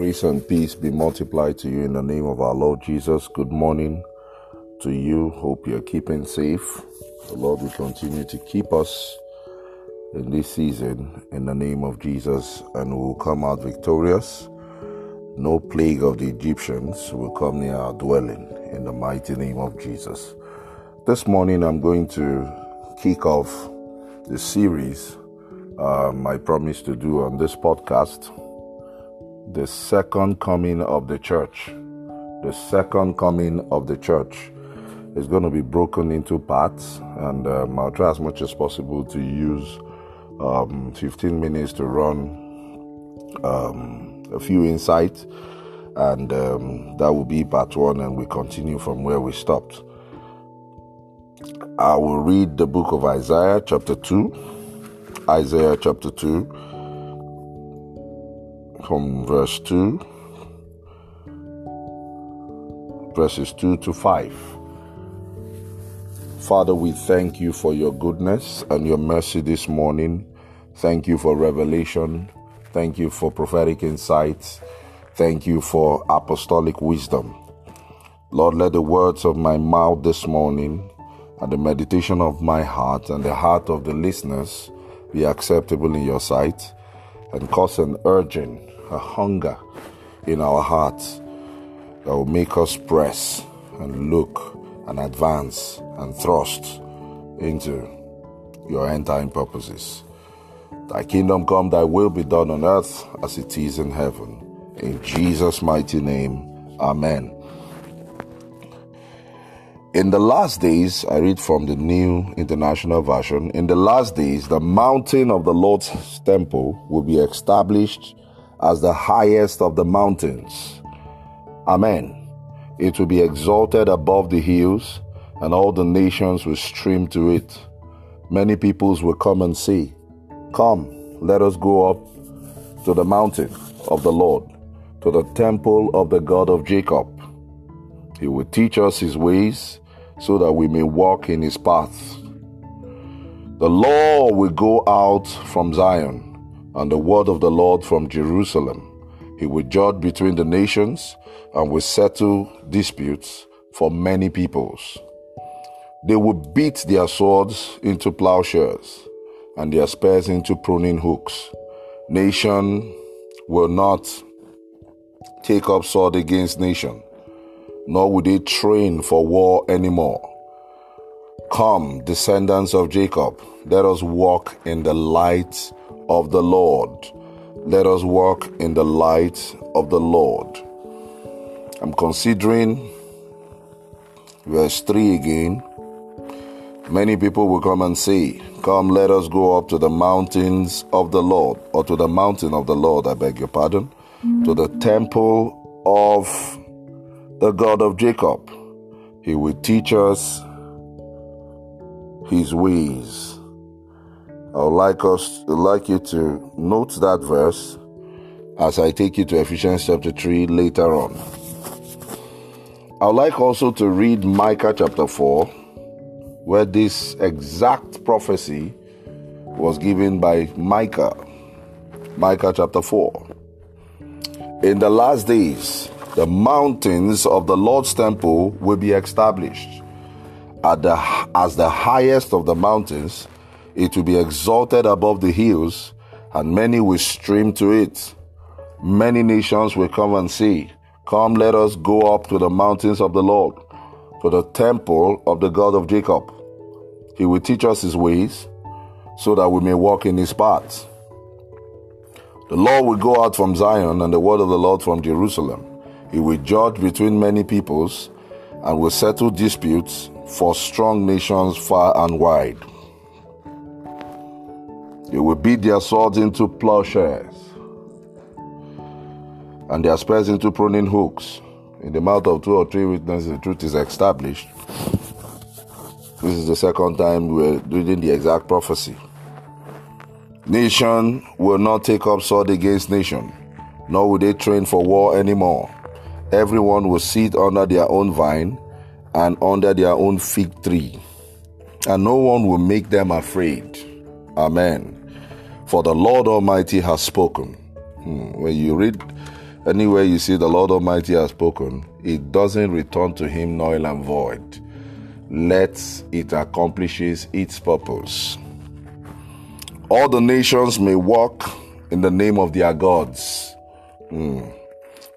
Grace and peace be multiplied to you in the name of our Lord Jesus. Good morning to you. Hope you're keeping safe. The Lord will continue to keep us in this season in the name of Jesus and we'll come out victorious. No plague of the Egyptians will come near our dwelling in the mighty name of Jesus. This morning I'm going to kick off the series um, I promised to do on this podcast the second coming of the church. The second coming of the church is going to be broken into parts, and um, I'll try as much as possible to use um, 15 minutes to run um, a few insights, and um, that will be part one, and we continue from where we stopped. I will read the book of Isaiah, chapter 2. Isaiah, chapter 2 from verse 2, verses 2 to 5. Father, we thank you for your goodness and your mercy this morning. Thank you for revelation. Thank you for prophetic insights. Thank you for apostolic wisdom. Lord, let the words of my mouth this morning and the meditation of my heart and the heart of the listeners be acceptable in your sight and cause an urging a hunger in our hearts that will make us press and look and advance and thrust into your end time purposes. Thy kingdom come, thy will be done on earth as it is in heaven. In Jesus' mighty name, Amen. In the last days, I read from the New International Version. In the last days, the mountain of the Lord's temple will be established as the highest of the mountains. Amen. It will be exalted above the hills, and all the nations will stream to it. Many peoples will come and say, Come, let us go up to the mountain of the Lord, to the temple of the God of Jacob. He will teach us his ways so that we may walk in his paths. The law will go out from Zion and the word of the Lord from Jerusalem. He will judge between the nations and will settle disputes for many peoples. They will beat their swords into plowshares and their spears into pruning hooks. Nation will not take up sword against nation, nor will they train for war anymore. Come, descendants of Jacob, let us walk in the light of the Lord. Let us walk in the light of the Lord. I'm considering verse 3 again. Many people will come and say, Come, let us go up to the mountains of the Lord, or to the mountain of the Lord, I beg your pardon, to the temple of the God of Jacob. He will teach us his ways. I would like us like you to note that verse as I take you to Ephesians chapter 3 later on. I would like also to read Micah chapter 4, where this exact prophecy was given by Micah. Micah chapter 4. In the last days, the mountains of the Lord's temple will be established at the, as the highest of the mountains it will be exalted above the hills, and many will stream to it. Many nations will come and say, Come, let us go up to the mountains of the Lord, to the temple of the God of Jacob. He will teach us his ways, so that we may walk in his paths. The Lord will go out from Zion, and the word of the Lord from Jerusalem. He will judge between many peoples, and will settle disputes for strong nations far and wide. They will beat their swords into plowshares and their spears into pruning hooks. In the mouth of two or three witnesses, the truth is established. This is the second time we're reading the exact prophecy. Nation will not take up sword against nation, nor will they train for war anymore. Everyone will sit under their own vine and under their own fig tree, and no one will make them afraid. Amen. For the Lord Almighty has spoken. Hmm. When you read Anywhere you see the Lord Almighty has spoken, it doesn't return to him null and void. Let it accomplishes its purpose. All the nations may walk in the name of their gods, mm.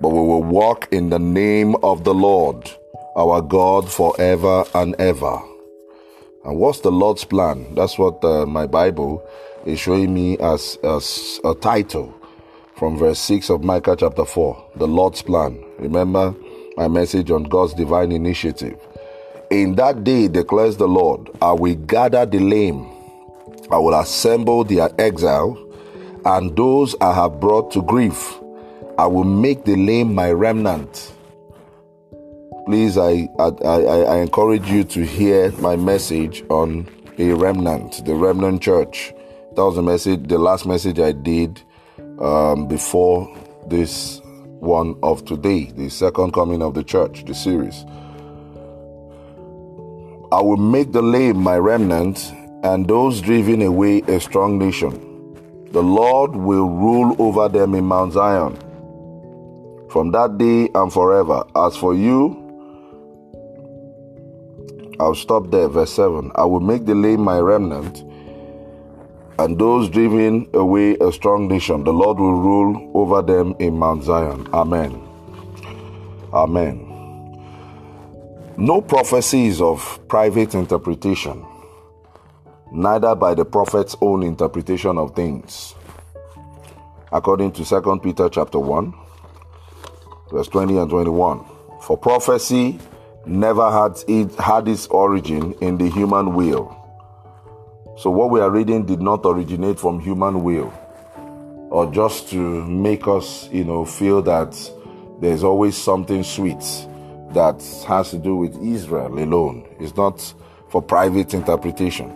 but we will walk in the name of the Lord, our God, forever and ever. And what's the Lord's plan? That's what uh, my Bible is showing me as, as a title from verse 6 of Micah chapter 4, the Lord's plan. Remember my message on God's divine initiative. In that day, declares the Lord, I will gather the lame, I will assemble their exile, and those I have brought to grief. I will make the lame my remnant. Please, I, I, I, I encourage you to hear my message on a remnant, the remnant church. That was the message, the last message I did um, before this one of today, the second coming of the church, the series. I will make the lame my remnant, and those driven away a strong nation. The Lord will rule over them in Mount Zion from that day and forever. As for you, I'll stop there. Verse 7 I will make the lame my remnant and those driven away a strong nation. The Lord will rule over them in Mount Zion. Amen. Amen. No prophecies of private interpretation, neither by the prophet's own interpretation of things. According to 2 Peter chapter 1, verse 20 and 21. For prophecy never had, it, had its origin in the human will so, what we are reading did not originate from human will or just to make us, you know, feel that there's always something sweet that has to do with Israel alone. It's not for private interpretation.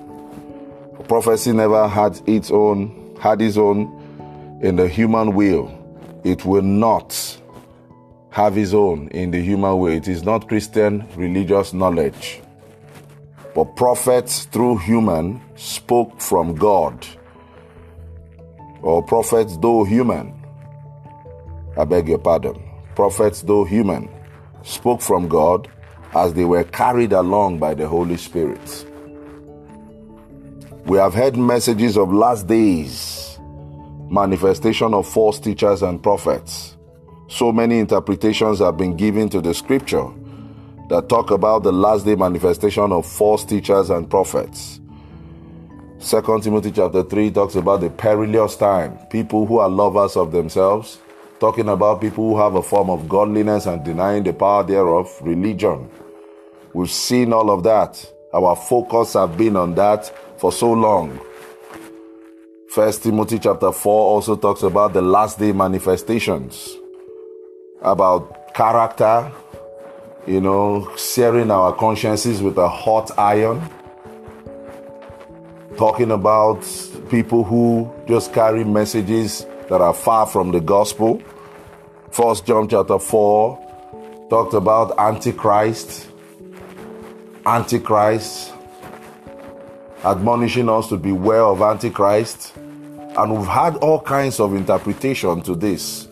Prophecy never had its own, had its own in the human will. It will not have its own in the human will. It is not Christian religious knowledge. But prophets through human spoke from God. Or prophets, though human, I beg your pardon, prophets, though human, spoke from God as they were carried along by the Holy Spirit. We have heard messages of last days, manifestation of false teachers and prophets. So many interpretations have been given to the scripture that talk about the last day manifestation of false teachers and prophets. Second Timothy chapter 3 talks about the perilous time. People who are lovers of themselves, talking about people who have a form of godliness and denying the power thereof, religion. We've seen all of that. Our focus have been on that for so long. First Timothy chapter 4 also talks about the last day manifestations, about character, you know, searing our consciences with a hot iron, talking about people who just carry messages that are far from the gospel. First John chapter 4 talked about Antichrist, Antichrist, admonishing us to beware of Antichrist. And we've had all kinds of interpretation to this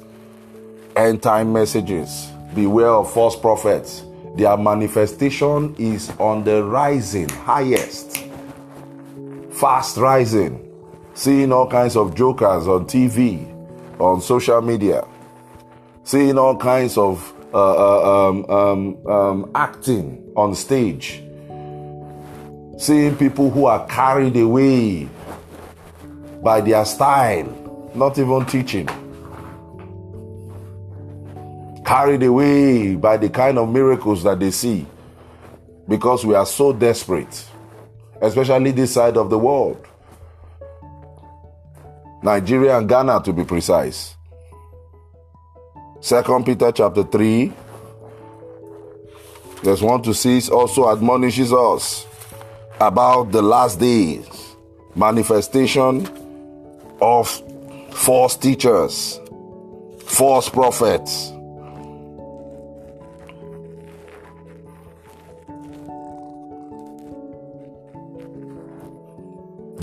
end time messages beware of false prophets. Their manifestation is on the rising, highest, fast rising. Seeing all kinds of jokers on TV, on social media, seeing all kinds of uh, uh, um, um, um, acting on stage, seeing people who are carried away by their style, not even teaching carried away by the kind of miracles that they see because we are so desperate, especially this side of the world. Nigeria and Ghana to be precise. Second Peter chapter 3 verse 1 to 6 also admonishes us about the last days manifestation of false teachers, false prophets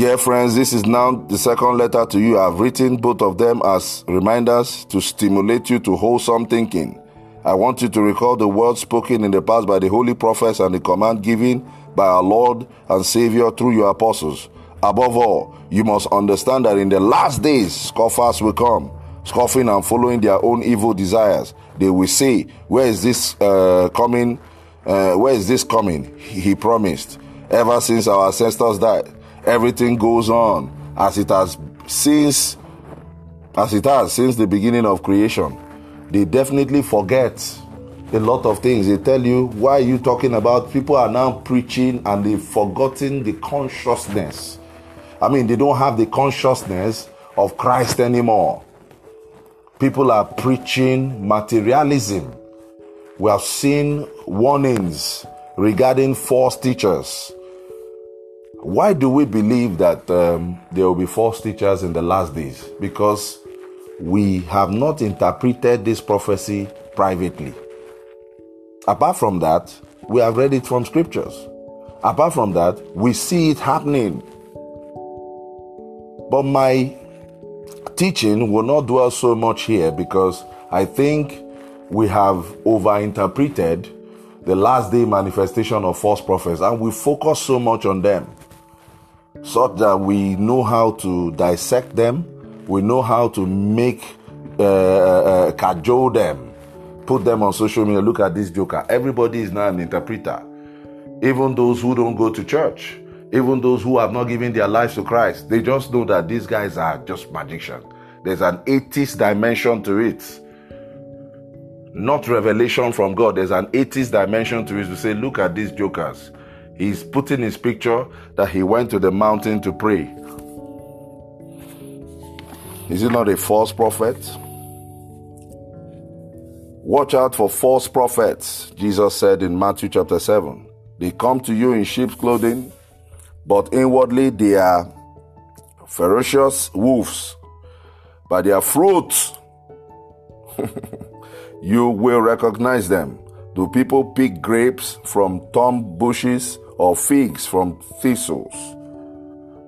Dear friends, this is now the second letter to you. I've written both of them as reminders to stimulate you to wholesome thinking. I want you to recall the words spoken in the past by the holy prophets and the command given by our Lord and Savior through your apostles. Above all, you must understand that in the last days, scoffers will come, scoffing and following their own evil desires. They will say, Where is this uh, coming? Uh, where is this coming? He promised. Ever since our ancestors died, everything goes on as it has since as it has since the beginning of creation. They definitely forget a lot of things. They tell you, why are you talking about? People are now preaching and they've forgotten the consciousness. I mean, they don't have the consciousness of Christ anymore. People are preaching materialism. We have seen warnings regarding false teachers why do we believe that um, there will be false teachers in the last days? Because we have not interpreted this prophecy privately. Apart from that, we have read it from scriptures. Apart from that, we see it happening. But my teaching will not dwell so much here because I think we have overinterpreted the last day manifestation of false prophets and we focus so much on them such that we know how to dissect them, we know how to make uh, uh, uh, cajole them, put them on social media. Look at this joker. Everybody is now an interpreter. Even those who don't go to church, even those who have not given their lives to Christ, they just know that these guys are just magicians. There's an atheist dimension to it. Not revelation from God. There's an atheist dimension to it to say, look at these jokers He's putting his picture that he went to the mountain to pray. Is he not a false prophet? Watch out for false prophets, Jesus said in Matthew chapter 7. They come to you in sheep's clothing, but inwardly they are ferocious wolves. By their fruits, you will recognize them. Do people pick grapes from thorn bushes or figs from thistles.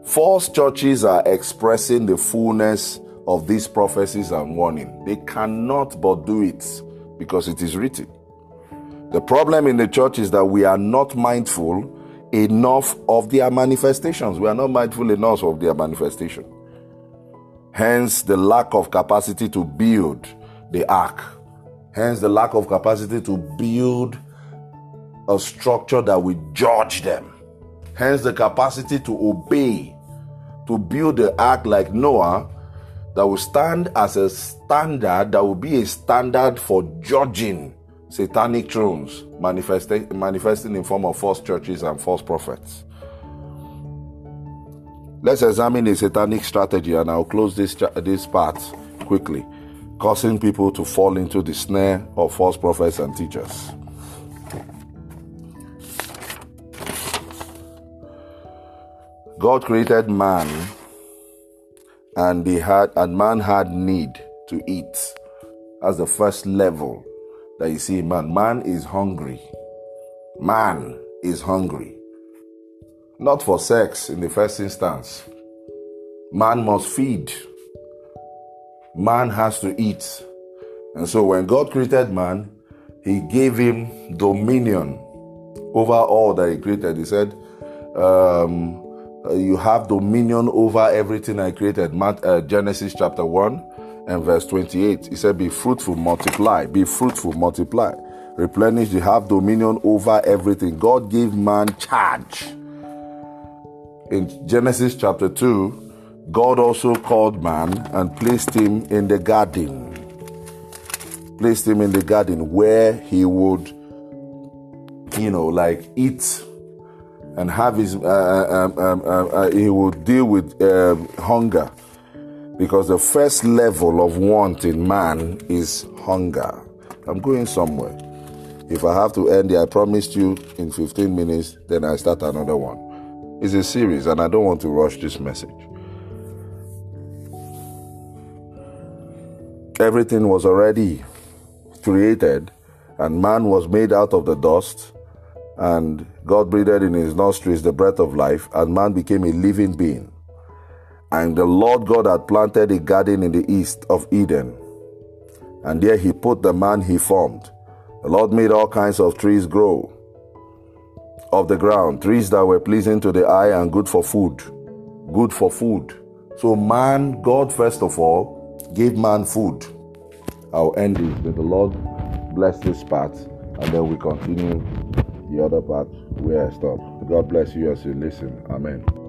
False churches are expressing the fullness of these prophecies and warning. They cannot but do it because it is written. The problem in the church is that we are not mindful enough of their manifestations. We are not mindful enough of their manifestation. Hence, the lack of capacity to build the ark. Hence, the lack of capacity to build a structure that will judge them. Hence, the capacity to obey, to build the ark like Noah, that will stand as a standard, that will be a standard for judging satanic thrones, manifesting, manifesting in form of false churches and false prophets. Let's examine a satanic strategy, and I'll close this this part quickly, causing people to fall into the snare of false prophets and teachers. God created man and they had and man had need to eat. As the first level that you see man. Man is hungry. Man is hungry. Not for sex in the first instance. Man must feed. Man has to eat. And so when God created man, he gave him dominion over all that he created. He said, um, you have dominion over everything I created. Uh, Genesis chapter 1 and verse 28. He said, Be fruitful, multiply, be fruitful, multiply, replenish, you have dominion over everything. God gave man charge. In Genesis chapter 2, God also called man and placed him in the garden. Placed him in the garden where he would, you know, like eat and have his, uh, uh, um, um, um, uh, he will deal with um, hunger because the first level of want in man is hunger. I'm going somewhere. If I have to end it, I promised you in 15 minutes, then I start another one. It's a series, and I don't want to rush this message. Everything was already created, and man was made out of the dust and God breathed in his nostrils the breath of life, and man became a living being. And the Lord God had planted a garden in the east of Eden. And there he put the man he formed. The Lord made all kinds of trees grow of the ground, trees that were pleasing to the eye and good for food. Good for food. So, man, God first of all gave man food. I'll end it. May the Lord bless this part and then we continue the other part where I stop. God bless you as you listen. Amen.